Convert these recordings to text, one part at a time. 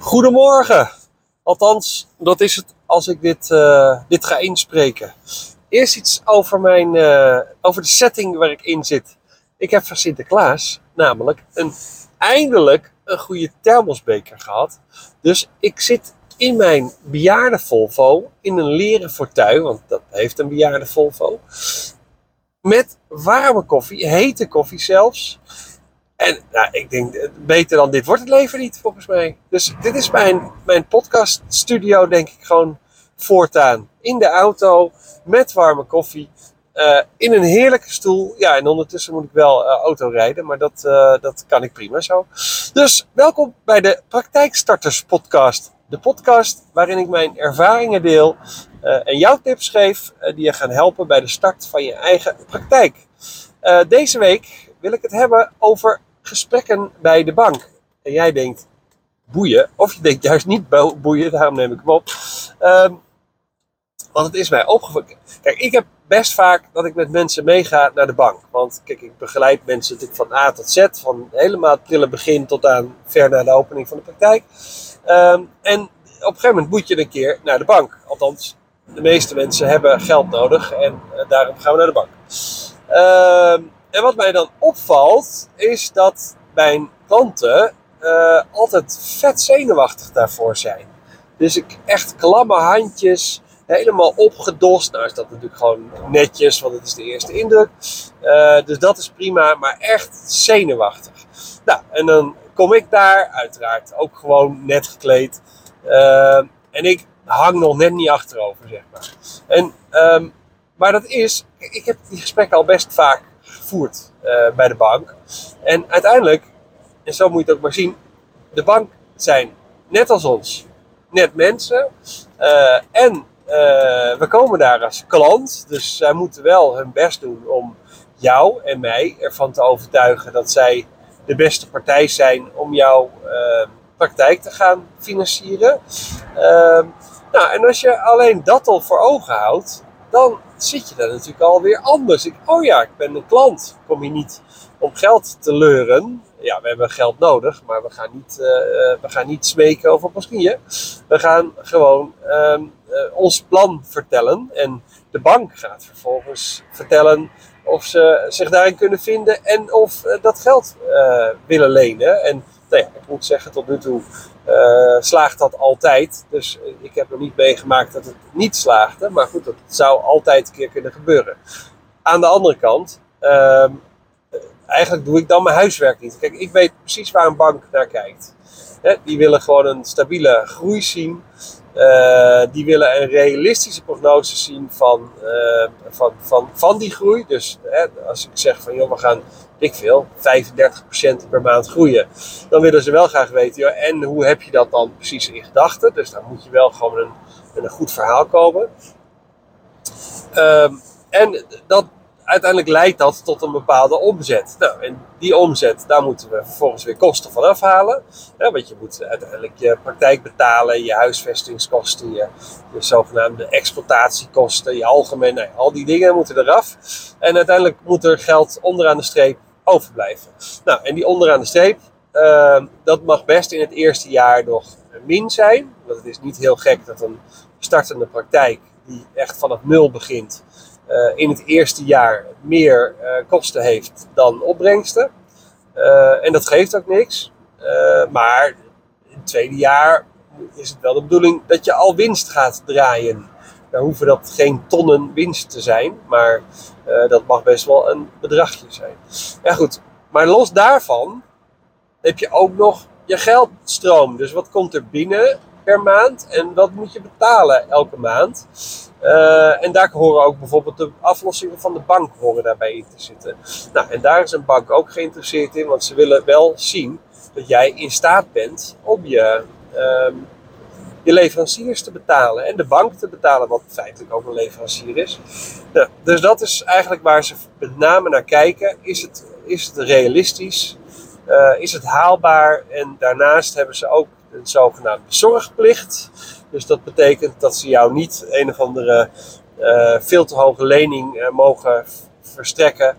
Goedemorgen. Althans, dat is het als ik dit, eh, dit ga inspreken. Eerst iets over, mijn, eh, over de setting waar ik in zit. Ik heb van Sinterklaas namelijk een, eindelijk een goede thermosbeker gehad. Dus ik zit in mijn bejaarde Volvo in een leren fortuin, want dat heeft een bejaarde Volvo. Met warme koffie, hete koffie zelfs. En nou, ik denk, beter dan dit wordt het leven niet, volgens mij. Dus dit is mijn, mijn podcast studio, denk ik, gewoon voortaan. In de auto, met warme koffie. Uh, in een heerlijke stoel. Ja, en ondertussen moet ik wel uh, auto rijden, maar dat, dat kan ik prima zo. Dus welkom bij de Praktijkstarters Podcast. De podcast waarin ik mijn ervaringen deel en jouw tips geef die je gaan helpen bij de start van je eigen praktijk. deze week wil ik het hebben over gesprekken bij de bank. En jij denkt, boeien. Of je denkt juist niet boeien, daarom neem ik hem op. Um, want het is mij opgevallen. Kijk, ik heb best vaak dat ik met mensen meega naar de bank. Want kijk, ik begeleid mensen natuurlijk van A tot Z. Van helemaal het prille begin tot aan ver naar de opening van de praktijk. Um, en op een gegeven moment moet je een keer naar de bank. Althans, de meeste mensen hebben geld nodig en uh, daarom gaan we naar de bank. Um, en wat mij dan opvalt, is dat mijn klanten uh, altijd vet zenuwachtig daarvoor zijn. Dus ik echt klamme handjes, helemaal opgedost. Nou is dat natuurlijk gewoon netjes, want het is de eerste indruk. Uh, dus dat is prima, maar echt zenuwachtig. Nou, en dan kom ik daar, uiteraard ook gewoon net gekleed. Uh, en ik hang nog net niet achterover, zeg maar. En, um, maar dat is, ik heb die gesprekken al best vaak gevoerd uh, bij de bank. En uiteindelijk, en zo moet je het ook maar zien, de bank zijn net als ons, net mensen. Uh, en uh, we komen daar als klant, dus zij moeten wel hun best doen om jou en mij ervan te overtuigen dat zij de beste partij zijn om jouw praktijk te gaan financieren. nou, en als je alleen dat al voor ogen houdt, dan zit je daar natuurlijk alweer anders. Oh ja, ik ben een klant. Kom je niet om geld te leuren. Ja, we hebben geld nodig, maar we gaan niet, uh, we gaan niet smeken over pasquille. We gaan gewoon uh, uh, ons plan vertellen. En de bank gaat vervolgens vertellen of ze zich daarin kunnen vinden en of dat geld willen lenen. En ja, ik moet zeggen, tot nu toe uh, slaagt dat altijd. Dus ik heb nog niet meegemaakt dat het niet slaagde. Maar goed, dat zou altijd een keer kunnen gebeuren. Aan de andere kant, uh, eigenlijk doe ik dan mijn huiswerk niet. Kijk, ik weet precies waar een bank naar kijkt. He, die willen gewoon een stabiele groei zien. Die willen een realistische prognose zien van, van, van, van die groei. Dus hè, als ik zeg van joh, we gaan ik veel, 35% per maand groeien. Dan willen ze wel graag weten, ja, en hoe heb je dat dan precies in gedachten? Dus dan moet je wel gewoon een, een goed verhaal komen. Um, en dat, uiteindelijk leidt dat tot een bepaalde omzet. Nou, en die omzet, daar moeten we vervolgens weer kosten van afhalen. Want je moet uiteindelijk je praktijk betalen, je huisvestingskosten, je, je zogenaamde exploitatiekosten, je algemeen, nou, al die dingen moeten eraf. En uiteindelijk moet er geld onderaan de streep overblijven. Nou, en die onderaan de streep, uh, dat mag best in het eerste jaar nog min zijn. Want het is niet heel gek dat een startende praktijk die echt vanaf nul begint, uh, in het eerste jaar meer uh, kosten heeft dan opbrengsten. Uh, en dat geeft ook niks. maar in het tweede jaar is het wel de bedoeling dat je al winst gaat draaien. Dan hoeven dat geen tonnen winst te zijn, maar uh, dat mag best wel een bedragje zijn. Ja goed, maar los daarvan heb je ook nog je geldstroom. Dus wat komt er binnen per maand en wat moet je betalen elke maand? Uh, en daar horen ook bijvoorbeeld de aflossingen van de bank horen daarbij in te zitten. Nou, en daar is een bank ook geïnteresseerd in, want ze willen wel zien dat jij in staat bent om je uh, je leveranciers te betalen en de bank te betalen, wat feitelijk ook een leverancier is. Dus dat is eigenlijk waar ze met name naar kijken. Is het, is het realistisch? Uh, is het haalbaar? En daarnaast hebben ze ook een zogenaamde zorgplicht. Dus dat betekent dat ze jou niet een of andere uh, veel te hoge lening uh, mogen verstrekken.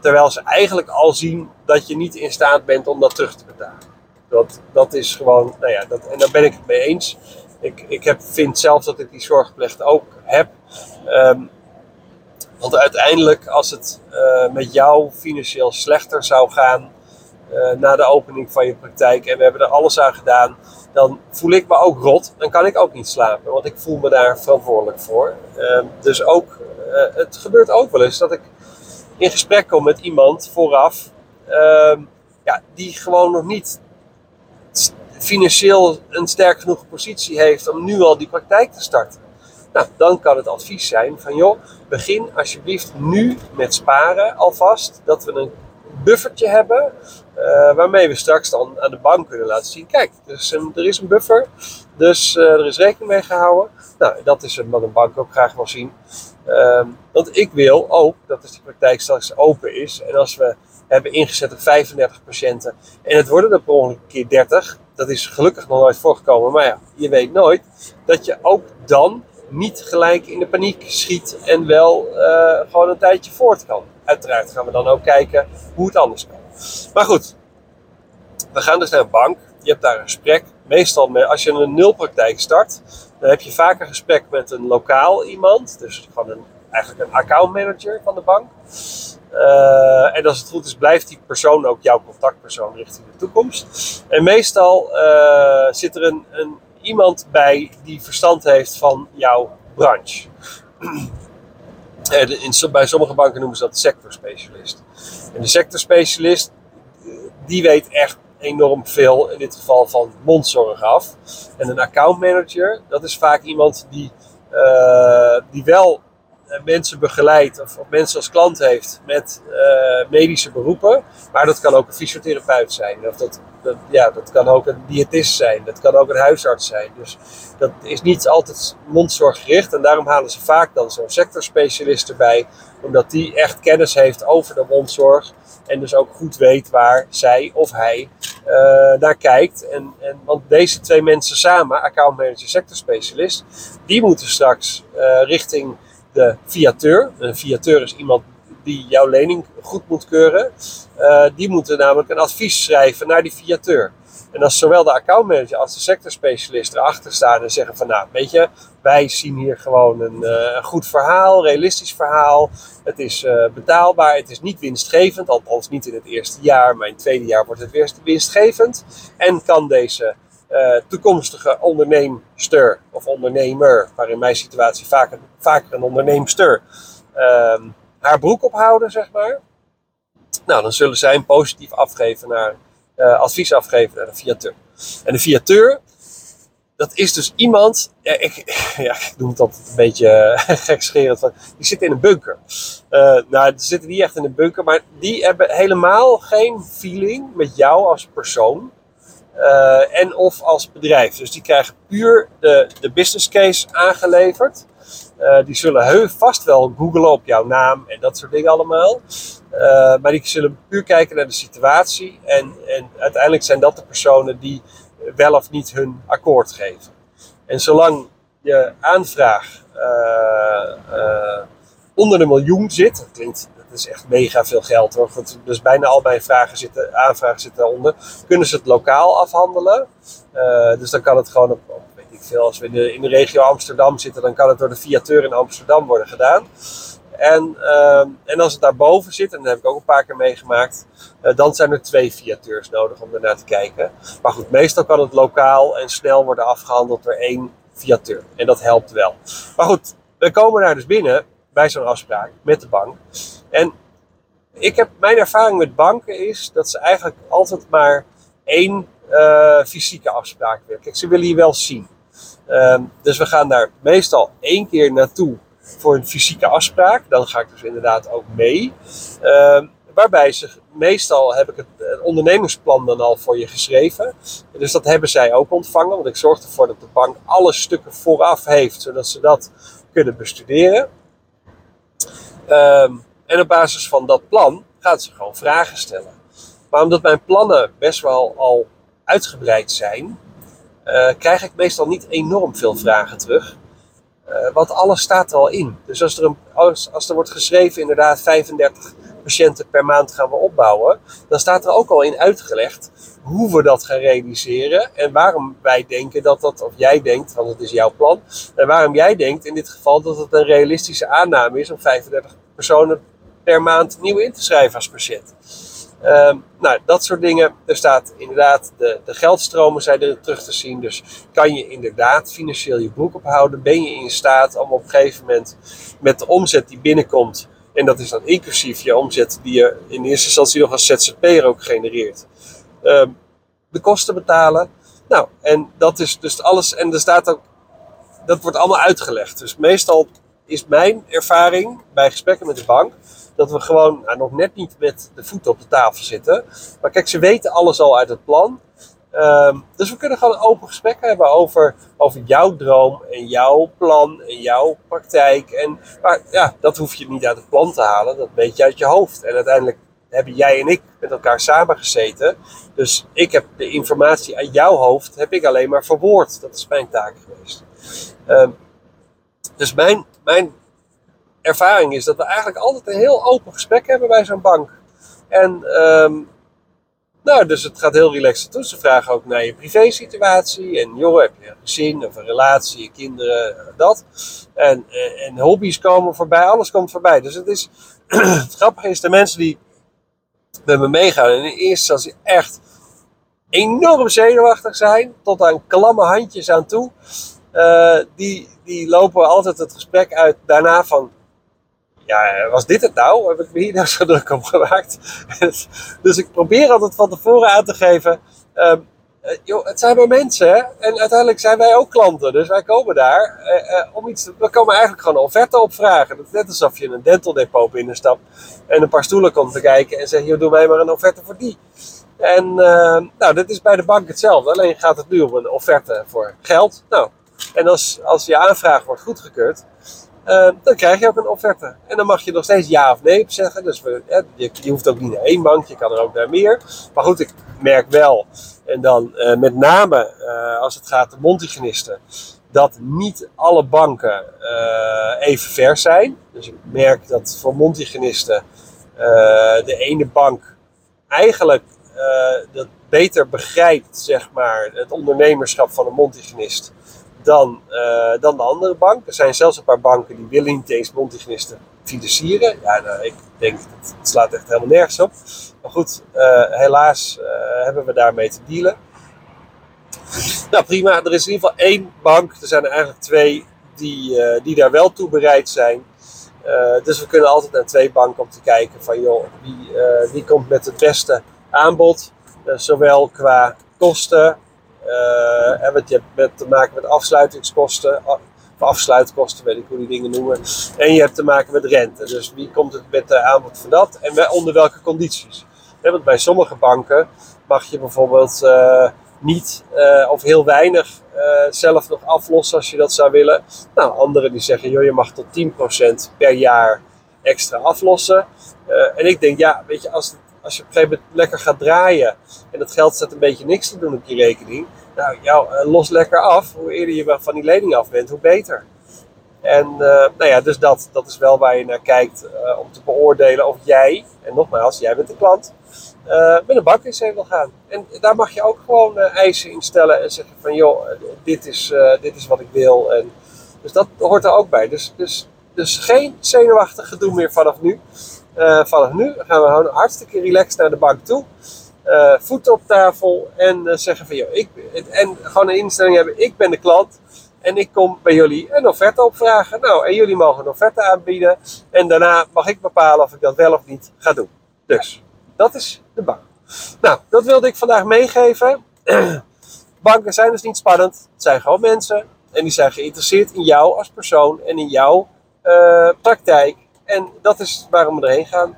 terwijl ze eigenlijk al zien dat je niet in staat bent om dat terug te betalen. Dat, dat is gewoon, nou ja, dat, en daar ben ik het mee eens. Ik, ik heb, vind zelf dat ik die zorgplicht ook heb. Ehm, want uiteindelijk, als het uh, met jou financieel slechter zou gaan uh, na de opening van je praktijk en we hebben er alles aan gedaan, dan voel ik me ook rot. Dan kan ik ook niet slapen, want ik voel me daar verantwoordelijk voor. Uh, dus ook, uh, het gebeurt ook wel eens dat ik in gesprek kom met iemand vooraf, ehm, ja, die gewoon nog niet financieel een sterk genoeg positie heeft om nu al die praktijk te starten. Nou, dan kan het advies zijn van joh, begin alsjeblieft nu met sparen alvast. Dat we een buffertje hebben uh, waarmee we straks dan aan de bank kunnen laten zien. Kijk, er is een, er is een buffer, dus uh, er is rekening mee gehouden. Nou, dat is wat een bank ook graag wil zien. Uh, want ik wil ook dat als die praktijk straks open is en als we hebben ingezet op 35 patiënten en het worden er per ongeluk een keer 30, dat is gelukkig nog nooit voorgekomen, maar ja, je weet nooit, dat je ook dan niet gelijk in de paniek schiet en wel uh, gewoon een tijdje voort kan. Uiteraard gaan we dan ook kijken hoe het anders kan. Maar goed, we gaan dus naar een bank. Je hebt daar een gesprek. Meestal als je een nulpraktijk start, dan heb je vaak een gesprek met een lokaal iemand. Dus gewoon een, eigenlijk een accountmanager van de bank. Uh, en als het goed is, blijft die persoon ook jouw contactpersoon richting de toekomst. En meestal uh, zit er een, een, iemand bij die verstand heeft van jouw branche. En in, bij sommige banken noemen ze dat sectorspecialist. En de sectorspecialist, die weet echt enorm veel, in dit geval van mondzorg af. En een accountmanager, dat is vaak iemand die, uh, die wel mensen begeleidt of, of, mensen als klant heeft met uh, medische beroepen. Maar dat kan ook een fysiotherapeut zijn. Of dat, dat, ja, dat kan ook een diëtist zijn. Dat kan ook een huisarts zijn. Dus dat is niet altijd mondzorggericht. En daarom halen ze vaak dan zo'n sectorspecialist erbij. Omdat die echt kennis heeft over de mondzorg. En dus ook goed weet waar zij of hij uh, naar kijkt. En, en, want deze twee mensen samen, accountmanager, sectorspecialist, die moeten straks richting de fiateur. Een fiateur is iemand die jouw lening goed moet keuren. Uh, die moeten namelijk een advies schrijven naar die fiateur. En als zowel de accountmanager als de sectorspecialist erachter staan en zeggen van nou, weet je, wij zien hier gewoon een, een goed verhaal, realistisch verhaal. Het is uh, betaalbaar, het is niet winstgevend, althans niet in het eerste jaar, maar in het tweede jaar wordt het weer winstgevend. En kan deze uh, toekomstige onderneemster of ondernemer, maar in mijn situatie vaker, vaker een onderneemster, uh, haar broek ophouden, zeg maar. Nou, dan zullen zij een positief afgeven naar, uh, advies afgeven naar de fiateur. En de fiateur, dat is dus iemand, ja, ik, ja, ik noem het altijd een beetje gekscherend, van, die zit in een bunker. Nou, die zitten niet echt in een bunker, maar die hebben helemaal geen feeling met jou als persoon. Uh, en of als bedrijf. Dus die krijgen puur de, de business case aangeleverd. Uh, die zullen heel vast wel googlen op jouw naam en dat soort dingen allemaal. Uh, maar die zullen puur kijken naar de situatie. En, en uiteindelijk zijn dat de personen die wel of niet hun akkoord geven. En zolang je aanvraag onder de miljoen zit, dat klinkt dat is echt mega veel geld hoor. Dus bijna al mijn vragen zitten, aanvragen zitten daaronder. Kunnen ze het lokaal afhandelen? Uh, dus dan kan het gewoon op, weet ik veel, als we in de, regio Amsterdam zitten, dan kan het door de fiateur in Amsterdam worden gedaan. En, uh, en als het daarboven zit, en dat heb ik ook een paar keer meegemaakt, uh, dan zijn er twee fiateurs nodig om ernaar te kijken. Maar goed, meestal kan het lokaal en snel worden afgehandeld door één fiateur. En dat helpt wel. Maar goed, we komen daar dus binnen bij zo'n afspraak met de bank. En ik heb, mijn ervaring met banken is dat ze eigenlijk altijd maar één uh, fysieke afspraak willen. Kijk, ze willen je wel zien. Um, dus we gaan daar meestal één keer naartoe voor een fysieke afspraak. Dan ga ik dus inderdaad ook mee. Um, waarbij ze meestal heb ik het, het, ondernemingsplan dan al voor je geschreven. Dus dat hebben zij ook ontvangen. Want ik zorg ervoor dat de bank alle stukken vooraf heeft, zodat ze dat kunnen bestuderen. Um, en op basis van dat plan gaat ze gewoon vragen stellen. Maar omdat mijn plannen best wel al uitgebreid zijn, uh, krijg ik meestal niet enorm veel vragen terug. Uh, want alles staat er al in. Dus als er, een, als er wordt geschreven inderdaad 35 patiënten per maand gaan we opbouwen, dan staat er ook al in uitgelegd hoe we dat gaan realiseren en waarom wij denken dat dat, of jij denkt, want het is jouw plan, en waarom jij denkt in dit geval dat het een realistische aanname is om 35 personen per maand nieuw in te schrijven als patiënt. Ehm, nou, dat soort dingen. Er staat inderdaad, de, de geldstromen zijn er terug te zien. Dus kan je inderdaad financieel je broek ophouden? Ben je in staat om op een gegeven moment met de omzet die binnenkomt, en dat is dan inclusief je omzet die je in eerste instantie nog als ZZP'er ook genereert, ehm, de kosten betalen? Nou, en dat is dus alles. En er staat ook, dat wordt allemaal uitgelegd. Dus meestal is mijn ervaring bij gesprekken met de bank dat we gewoon nou, nog net niet met de voeten op de tafel zitten. Maar kijk, ze weten alles al uit het plan. Ehm, dus we kunnen gewoon een open gesprek hebben over, over jouw droom en jouw plan en jouw praktijk. En, maar ja, dat hoef je niet uit het plan te halen, dat weet je uit je hoofd. En uiteindelijk hebben jij en ik met elkaar samengezeten. Dus ik heb de informatie uit jouw hoofd, heb ik alleen maar verwoord. Dat is mijn taak geweest. Um, dus mijn, mijn ervaring is dat we eigenlijk altijd een heel open gesprek hebben bij zo'n bank. En um, nou, dus het gaat heel relaxed toe. Ze vragen ook naar je privésituatie. En joh, heb je een gezin of een relatie, kinderen, dat. En, eh, en hobby's komen voorbij, alles komt voorbij. Dus het is, het grappige is, de mensen die met me meegaan in eerste instantie echt enorm zenuwachtig zijn, tot aan klamme handjes aan toe, uh, die, die lopen altijd het gesprek uit daarna van, ja, was dit het nou? Heb ik me hier nou zo druk op gemaakt? dus ik probeer altijd van tevoren aan te geven. Um, joh, het zijn maar mensen, hè? En uiteindelijk zijn wij ook klanten. Dus wij komen daar uh, uh, om iets. We komen eigenlijk gewoon een offerte opvragen. Het is net alsof je een dental depot binnenstapt en een paar stoelen komt te kijken en zegt: joh, doe mij maar een offerte voor die. En uh, nou, dat is bij de bank hetzelfde. Alleen gaat het nu om een offerte voor geld. Nou, en als, als je aanvraag wordt goedgekeurd, uh, dan krijg je ook een offerte. En dan mag je nog steeds ja of nee op zeggen. Dus we, je, je, hoeft ook niet naar één bank, je kan er ook naar meer. Maar goed, ik merk wel, en dan uh, met name uh, als het gaat om Montigenisten, dat niet alle banken even ver zijn. Dus ik merk dat voor Montigenisten de ene bank eigenlijk dat beter begrijpt, zeg maar, het ondernemerschap van een Montigenist dan, uh, dan de andere bank. Er zijn zelfs een paar banken die willen niet eens financieren. Ja, nou, ik denk, het slaat echt helemaal nergens op. Maar goed, uh, helaas uh, hebben we daarmee te dealen. Nou prima, er is in ieder geval één bank. Er zijn er eigenlijk twee die, die daar wel toe bereid zijn. dus we kunnen altijd naar twee banken om te kijken van joh, wie, wie komt met het beste aanbod. zowel qua kosten uh, en je hebt te maken met afsluitingskosten, of afsluitkosten, weet ik hoe die dingen noemen. En je hebt te maken met rente. Dus wie komt het met de aanbod van dat en onder welke condities? want bij sommige banken mag je bijvoorbeeld uh, niet of heel weinig zelf nog aflossen als je dat zou willen. Nou, anderen die zeggen, joh, je mag tot 10% per jaar extra aflossen. en ik denk, ja, weet je, als als je op een gegeven moment lekker gaat draaien en dat geld staat een beetje niks te doen op je rekening, nou, jou, uh, los lekker af. Hoe eerder je van die lening af bent, hoe beter. En uh, nou ja, dus dat, dat is wel waar je naar kijkt uh, om te beoordelen of jij, en nogmaals, jij bent de klant, met een bank in wil gaan. En daar mag je ook gewoon eisen in stellen en zeggen van joh, dit is, dit is wat ik wil. En, dus dat hoort er ook bij. Dus, dus, dus geen zenuwachtig gedoe meer vanaf nu. Uh, vanaf nu gaan we gewoon hartstikke relaxed naar de bank toe. Uh, voeten op tafel en uh, zeggen van joh, ik, en gewoon een instelling hebben, ik ben de klant en ik kom bij jullie een offerte opvragen. Nou, en jullie mogen een offerte aanbieden en daarna mag ik bepalen of ik dat wel of niet ga doen. Dus, dat is de bank. Nou, dat wilde ik vandaag meegeven. Banken zijn dus niet spannend, het zijn gewoon mensen en die zijn geïnteresseerd in jou als persoon en in jouw praktijk en dat is waarom we erheen gaan.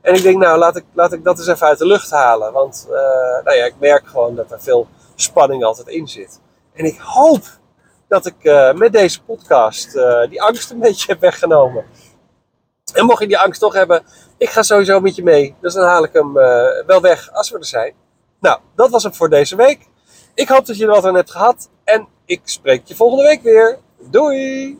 En ik denk, nou, laat ik, laat ik dat eens even uit de lucht halen. Want uh, nou ja, ik merk gewoon dat er veel spanning altijd in zit. En ik hoop dat ik uh, met deze podcast uh, die angst een beetje heb weggenomen. En mocht je die angst toch hebben, ik ga sowieso met je mee. Dus dan haal ik hem wel weg als we er zijn. Nou, dat was het voor deze week. Ik hoop dat je er wat aan hebt gehad. En ik spreek je volgende week weer. Doei!